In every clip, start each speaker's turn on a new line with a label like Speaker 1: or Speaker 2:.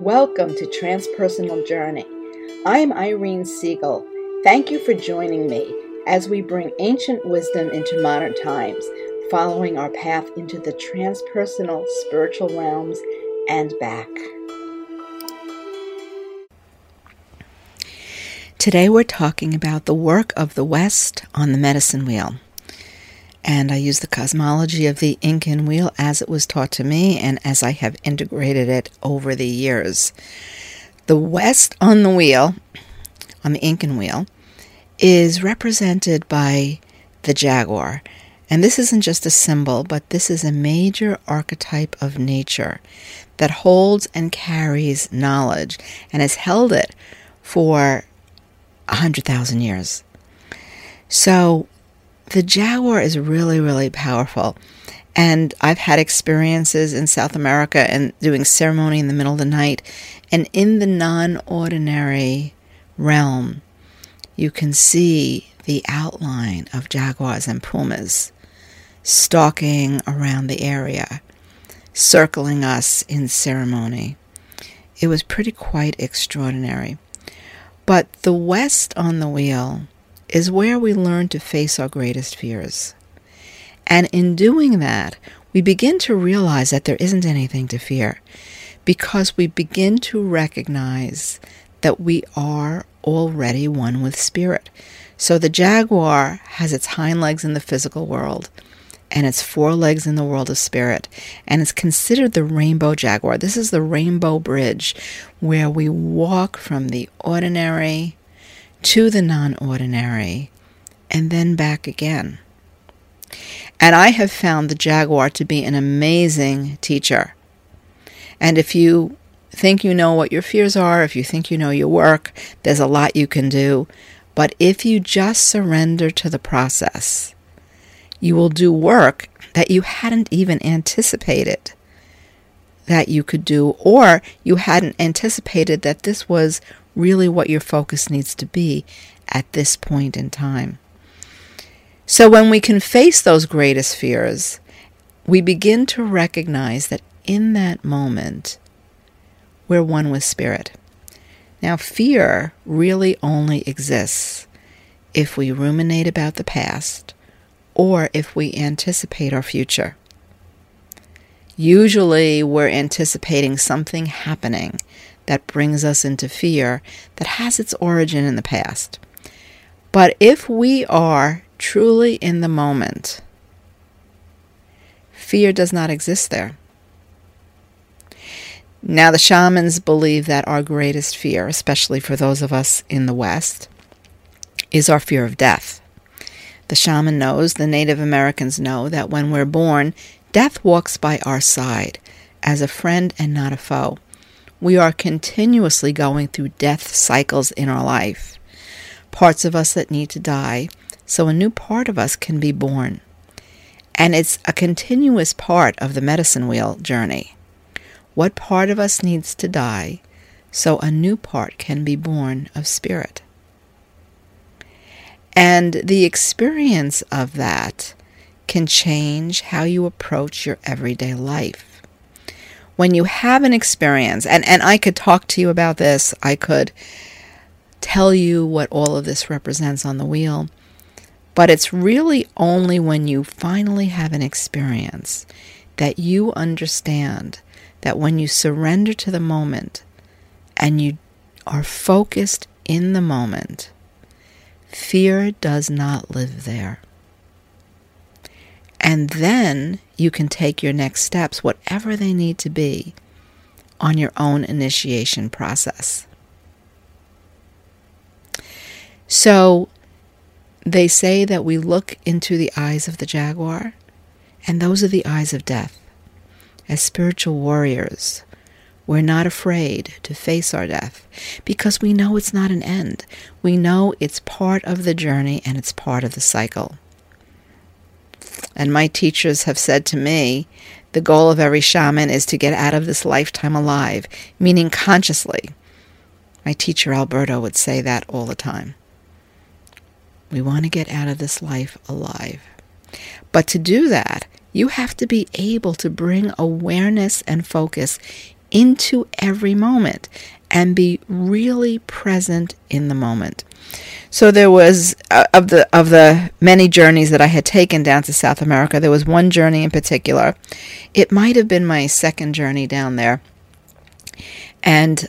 Speaker 1: Welcome to Transpersonal Journey. I'm Irene Siegel. Thank you for joining me as we bring ancient wisdom into modern times, following our path into the transpersonal spiritual realms and back. Today we're talking about the work of the West on the medicine wheel and I use the cosmology of the Incan wheel as it was taught to me and as I have integrated it over the years. The west on the wheel, on the Incan wheel, is represented by the jaguar. And this isn't just a symbol, but this is a major archetype of nature that holds and carries knowledge and has held it for a hundred thousand years. So the jaguar is really, really powerful. And I've had experiences in South America and doing ceremony in the middle of the night. And in the non ordinary realm, you can see the outline of jaguars and pumas stalking around the area, circling us in ceremony. It was pretty quite extraordinary. But the West on the wheel is where we learn to face our greatest fears. And in doing that, we begin to realize that there isn't anything to fear because we begin to recognize that we are already one with spirit. So the jaguar has its hind legs in the physical world and its fore legs in the world of spirit, and it's considered the rainbow jaguar. This is the rainbow bridge where we walk from the ordinary to the non ordinary and then back again. And I have found the jaguar to be an amazing teacher. And if you think you know what your fears are, if you think you know your work, there's a lot you can do. But if you just surrender to the process, you will do work that you hadn't even anticipated that you could do, or you hadn't anticipated that this was really what your focus needs to be at this point in time. So when we can face those greatest fears, we begin to recognize that in that moment, we're one with spirit. Now, fear really only exists if we ruminate about the past or if we anticipate our future. Usually, we're anticipating something happening that brings us into fear that has its origin in the past. But if we are truly in the moment, fear does not exist there. Now, the shamans believe that our greatest fear, especially for those of us in the West, is our fear of death. The shaman knows, the Native Americans know, that when we're born, death walks by our side as a friend and not a foe. We are continuously going through death cycles in our life. Parts of us that need to die, so a new part of us can be born. And it's a continuous part of the medicine wheel journey. What part of us needs to die so a new part can be born of spirit? And the experience of that can change how you approach your everyday life when you have an experience, and, and I could talk to you about this, I could tell you what all of this represents on the wheel, but it's really only when you finally have an experience that you understand that when you surrender to the moment and you are focused in the moment, fear does not live there. And then you can take your next steps, whatever they need to be, on your own initiation process. So they say that we look into the eyes of the jaguar, and those are the eyes of death. As spiritual warriors, we're not afraid to face our death because we know it's not an end. We know it's part of the journey and it's part of the cycle. And my teachers have said to me, the goal of every shaman is to get out of this lifetime alive, meaning consciously. My teacher Alberto would say that all the time. We want to get out of this life alive. But to do that, you have to be able to bring awareness and focus into every moment and be really present in the moment. So there was uh, of the of the many journeys that I had taken down to South America, there was one journey in particular. It might have been my second journey down there. And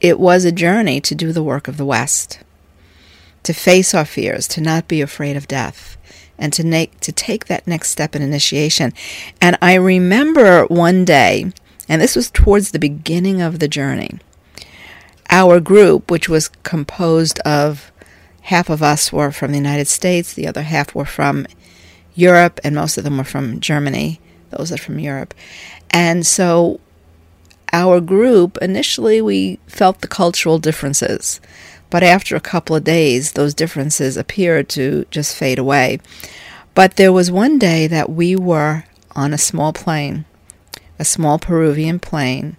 Speaker 1: it was a journey to do the work of the West, to face our fears, to not be afraid of death, and to, make, to take that next step in initiation. And I remember one day, and this was towards the beginning of the journey, our group, which was composed of half of us were from the United States, the other half were from Europe, and most of them were from Germany. Those are from Europe. And so our group, initially we felt the cultural differences, but after a couple of days, those differences appeared to just fade away. But there was one day that we were on a small plane, a small Peruvian plane,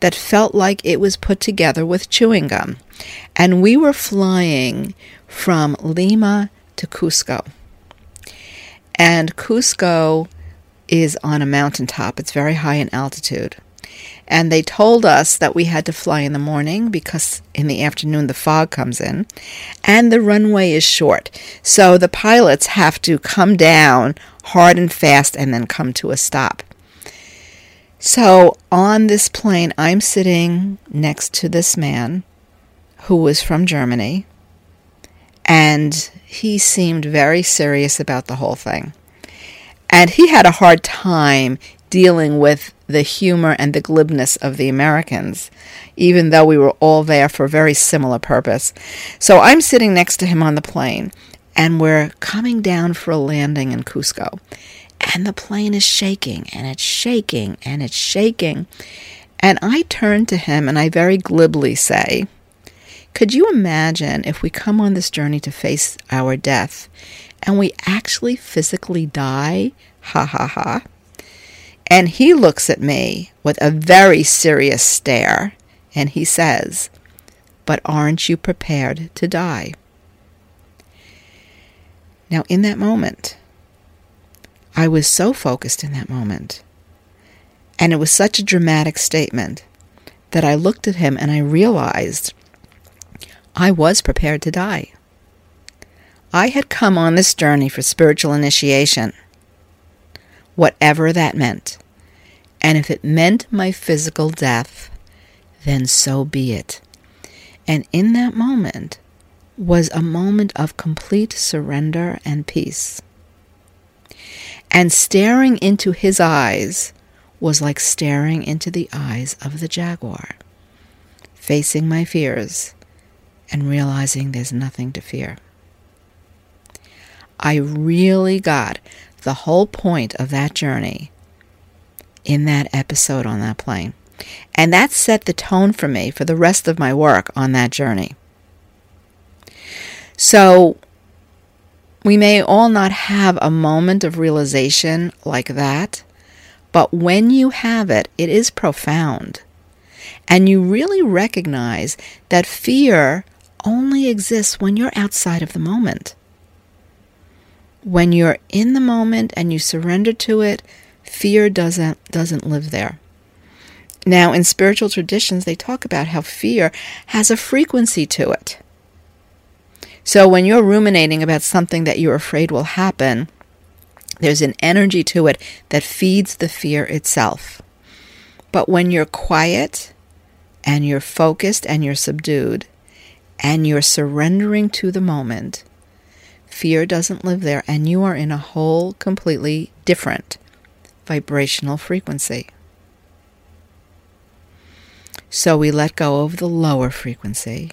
Speaker 1: that felt like it was put together with chewing gum. And we were flying from Lima to Cusco. And Cusco is on a mountaintop, it's very high in altitude. And they told us that we had to fly in the morning because in the afternoon the fog comes in and the runway is short. So the pilots have to come down hard and fast and then come to a stop. So on this plane, I'm sitting next to this man who was from Germany, and he seemed very serious about the whole thing. And he had a hard time dealing with the humor and the glibness of the Americans, even though we were all there for a very similar purpose. So I'm sitting next to him on the plane, and we're coming down for a landing in Cusco. And the plane is shaking, and it's shaking, and it's shaking. And I turn to him and I very glibly say, Could you imagine if we come on this journey to face our death and we actually physically die? Ha ha ha. And he looks at me with a very serious stare and he says, But aren't you prepared to die? Now, in that moment, I was so focused in that moment, and it was such a dramatic statement that I looked at him and I realized I was prepared to die. I had come on this journey for spiritual initiation whatever that meant. And if it meant my physical death, then so be it. And in that moment was a moment of complete surrender and peace. And staring into his eyes was like staring into the eyes of the jaguar, facing my fears and realizing there's nothing to fear. I really got the whole point of that journey in that episode on that plane. And that set the tone for me for the rest of my work on that journey. So, we may all not have a moment of realization like that, but when you have it, it is profound. And you really recognize that fear only exists when you're outside of the moment when you're in the moment and you surrender to it, fear doesn't doesn't live there. Now, in spiritual traditions, they talk about how fear has a frequency to it. So when you're ruminating about something that you're afraid will happen, there's an energy to it that feeds the fear itself. But when you're quiet and you're focused and you're subdued and you're surrendering to the moment, Fear doesn't live there, and you are in a whole completely different vibrational frequency. So we let go of the lower frequency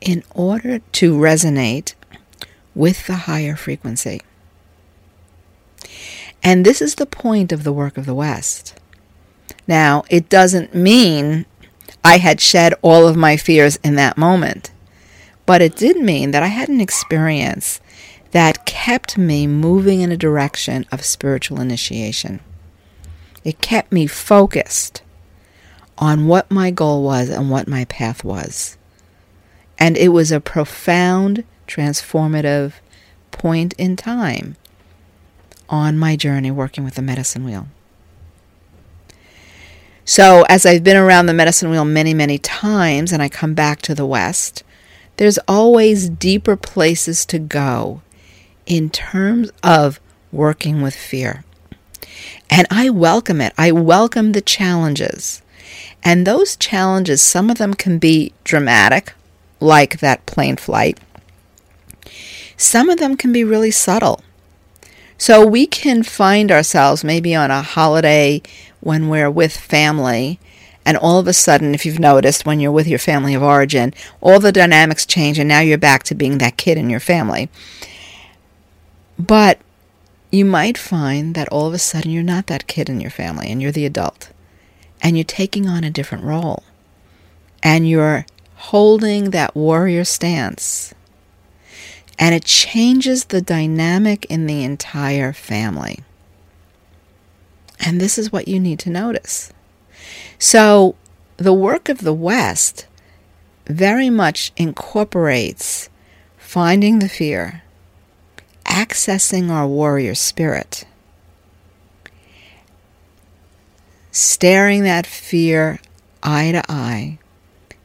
Speaker 1: in order to resonate with the higher frequency. And this is the point of the work of the West. Now, it doesn't mean I had shed all of my fears in that moment, but it did mean that I had an experience that kept me moving in a direction of spiritual initiation. It kept me focused on what my goal was and what my path was. And it was a profound, transformative point in time on my journey working with the medicine wheel. So, as I've been around the medicine wheel many, many times and I come back to the West, there's always deeper places to go in terms of working with fear. And I welcome it. I welcome the challenges. And those challenges, some of them can be dramatic, like that plane flight. Some of them can be really subtle. So we can find ourselves maybe on a holiday when we're with family, and all of a sudden, if you've noticed, when you're with your family of origin, all the dynamics change, and now you're back to being that kid in your family. But you might find that all of a sudden you're not that kid in your family and you're the adult and you're taking on a different role and you're holding that warrior stance and it changes the dynamic in the entire family. And this is what you need to notice. So, the work of the West very much incorporates finding the fear, accessing our warrior spirit, staring that fear eye to eye,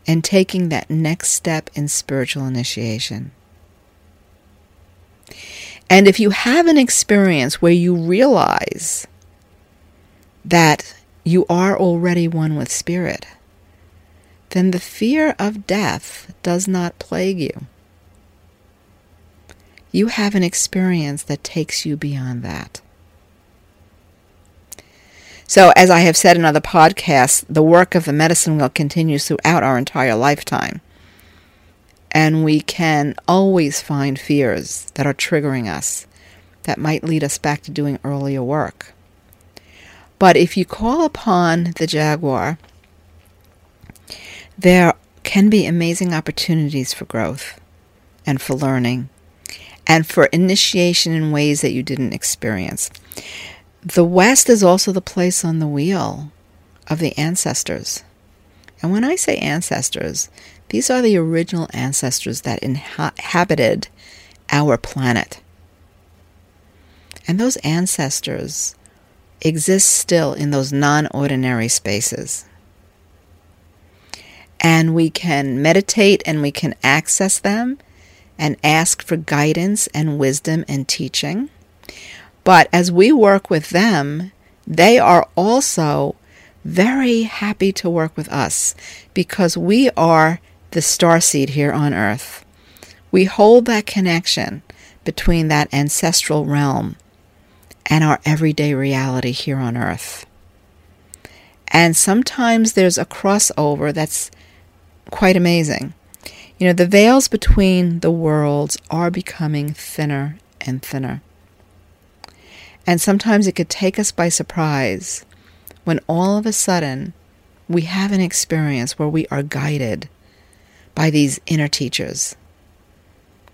Speaker 1: and taking that next step in spiritual initiation. And if you have an experience where you realize that you are already one with Spirit, then the fear of death does not plague you. You have an experience that takes you beyond that. So, as I have said in other podcasts, the work of the medicine wheel continues throughout our entire lifetime. And we can always find fears that are triggering us that might lead us back to doing earlier work. But if you call upon the Jaguar, there can be amazing opportunities for growth and for learning and for initiation in ways that you didn't experience. The West is also the place on the wheel of the ancestors. And when I say ancestors, these are the original ancestors that inhabited our planet. And those ancestors exist still in those non ordinary spaces. And we can meditate and we can access them and ask for guidance and wisdom and teaching. But as we work with them, they are also very happy to work with us because we are the star seed here on earth. We hold that connection between that ancestral realm and our everyday reality here on earth. And sometimes there's a crossover that's quite amazing. You know, the veils between the worlds are becoming thinner and thinner. And sometimes it could take us by surprise when all of a sudden we have an experience where we are guided by these inner teachers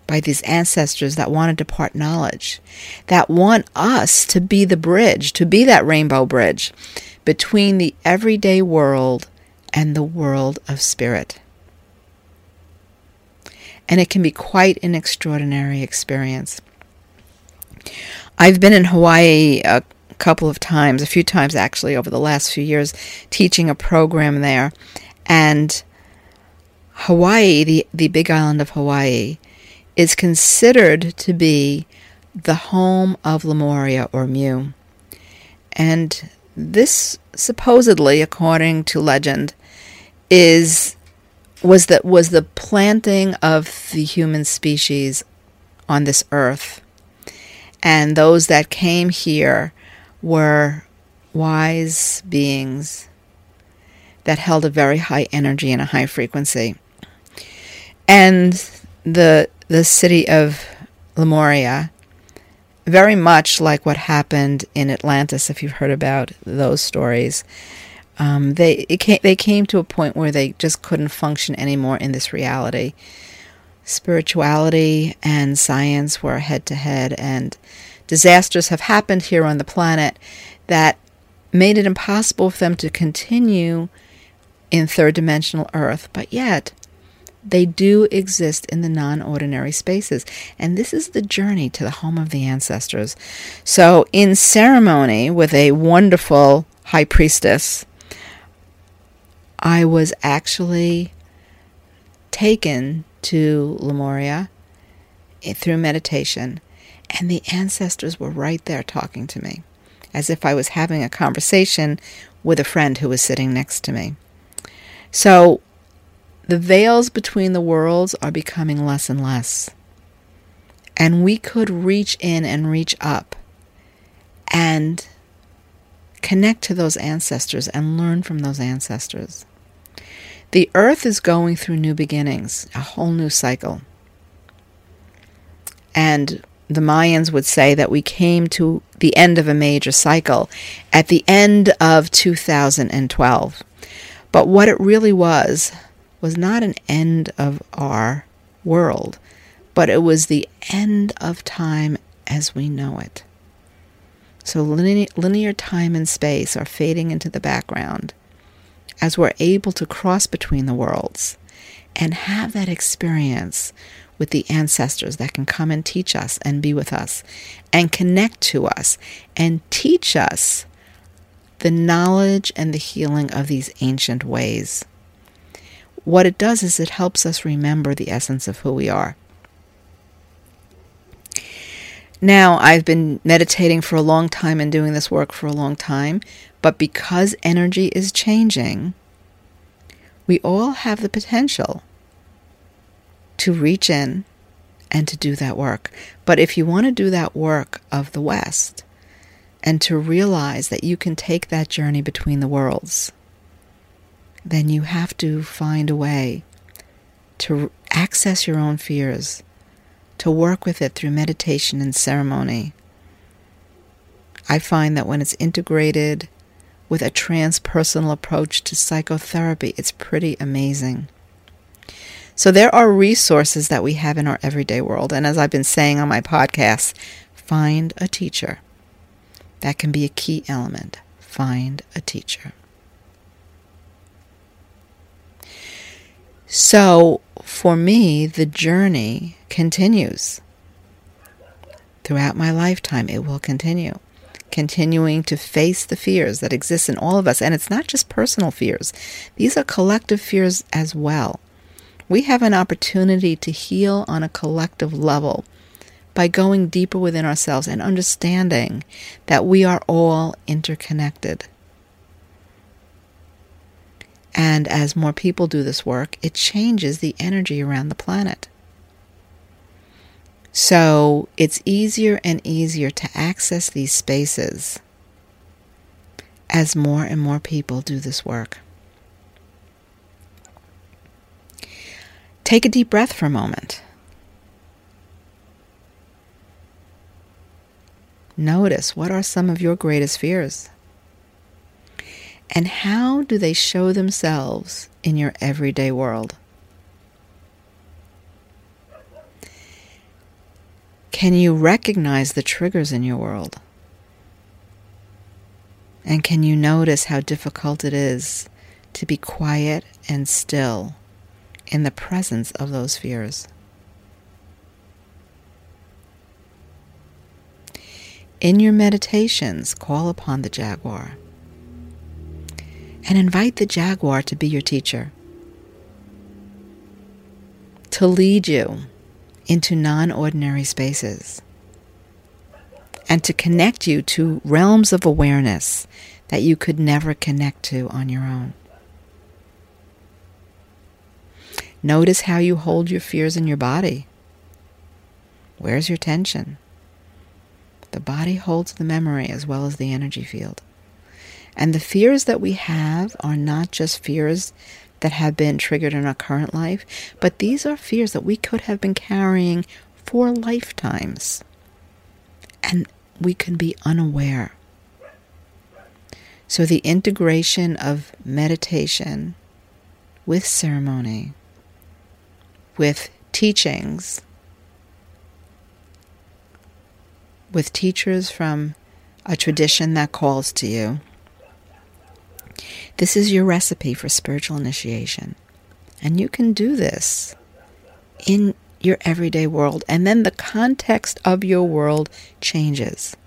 Speaker 1: by these ancestors that want to depart knowledge, that want us to be the bridge, to be that rainbow bridge between the everyday world and the world of spirit. And it can be quite an extraordinary experience. I've been in Hawaii a couple of times, a few times actually, over the last few years, teaching a program there. And Hawaii, the, the big island of Hawaii, is considered to be the home of Lemuria or Mu. And this supposedly, according to legend, is was that was the planting of the human species on this earth. And those that came here were wise beings that held a very high energy and a high frequency. And the the city of Lemuria, very much like what happened in Atlantis, if you've heard about those stories. Um, they came, they came to a point where they just couldn't function anymore in this reality. Spirituality and science were head to head, and disasters have happened here on the planet that made it impossible for them to continue in third dimensional Earth. But yet, they do exist in the non ordinary spaces. And this is the journey to the home of the ancestors. So, in ceremony with a wonderful high priestess, I was actually taken to Lemuria eh, through meditation, and the ancestors were right there talking to me, as if I was having a conversation with a friend who was sitting next to me. So the veils between the worlds are becoming less and less. And we could reach in and reach up and connect to those ancestors and learn from those ancestors. The earth is going through new beginnings, a whole new cycle. And the Mayans would say that we came to the end of a major cycle at the end of 2012. But what it really was, was not an end of our world, but it was the end of time as we know it. So linear, linear time and space are fading into the background as we're able to cross between the worlds and have that experience with the ancestors that can come and teach us and be with us and connect to us and teach us the knowledge and the healing of these ancient ways. What it does is it helps us remember the essence of who we are. Now, I've been meditating for a long time and doing this work for a long time, but because energy is changing, we all have the potential to reach in and to do that work. But if you want to do that work of the West and to realize that you can take that journey between the worlds, then you have to find a way to access your own fears to work with it through meditation and ceremony. I find that when it's integrated with a transpersonal approach to psychotherapy, it's pretty amazing. So, there are resources that we have in our everyday world. And as I've been saying on my podcast, find a teacher. That can be a key element. Find a teacher. So, for me, the journey continues. Throughout my lifetime, it will continue. Continuing to face the fears that exist in all of us. And it's not just personal fears, these are collective fears as well. We have an opportunity to heal on a collective level by going deeper within ourselves and understanding that we are all interconnected. And as more people do this work, it changes the energy around the planet. So it's easier and easier to access these spaces as more and more people do this work. Take a deep breath for a moment. Notice what are some of your greatest fears? And how do they show themselves in your everyday world? Can you recognize the triggers in your world? And can you notice how difficult it is to be quiet and still in the presence of those fears? In your meditations, call upon the jaguar and invite the jaguar to be your teacher, to lead you into non ordinary spaces, and to connect you to realms of awareness that you could never connect to on your own. Notice how you hold your fears in your body. Where's your tension? The body holds the memory as well as the energy field. And the fears that we have are not just fears that have been triggered in our current life, but these are fears that we could have been carrying for lifetimes. And we can be unaware. So, the integration of meditation with ceremony, with teachings, with teachers from a tradition that calls to you, this is your recipe for spiritual initiation. And you can do this in your everyday world. And then the context of your world changes.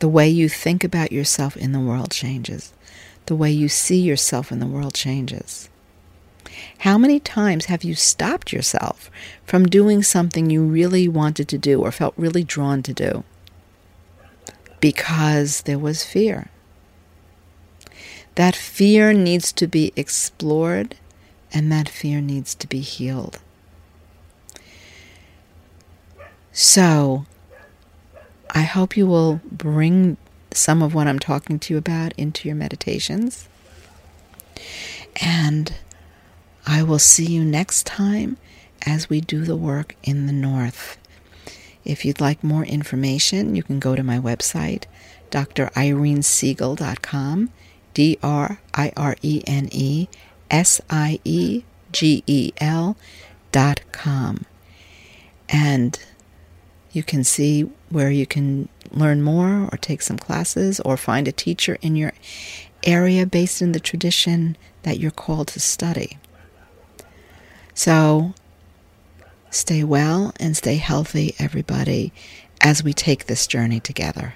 Speaker 1: The way you think about yourself in the world changes. the way you see yourself in the world changes. How many times have you stopped yourself from doing something you really wanted to do or felt really drawn to do? Because there was fear. That fear needs to be explored and that fear needs to be healed. So, I hope you will bring some of what I'm talking to you about into your meditations. And I will see you next time as we do the work in the North. If you'd like more information, you can go to my website, drirenesiegel.com, D R I R E N E S I E G E L dot com. And you can see where you can learn more or take some classes or find a teacher in your area based in the tradition that you're called to study. So stay well and stay healthy, everybody, as we take this journey together.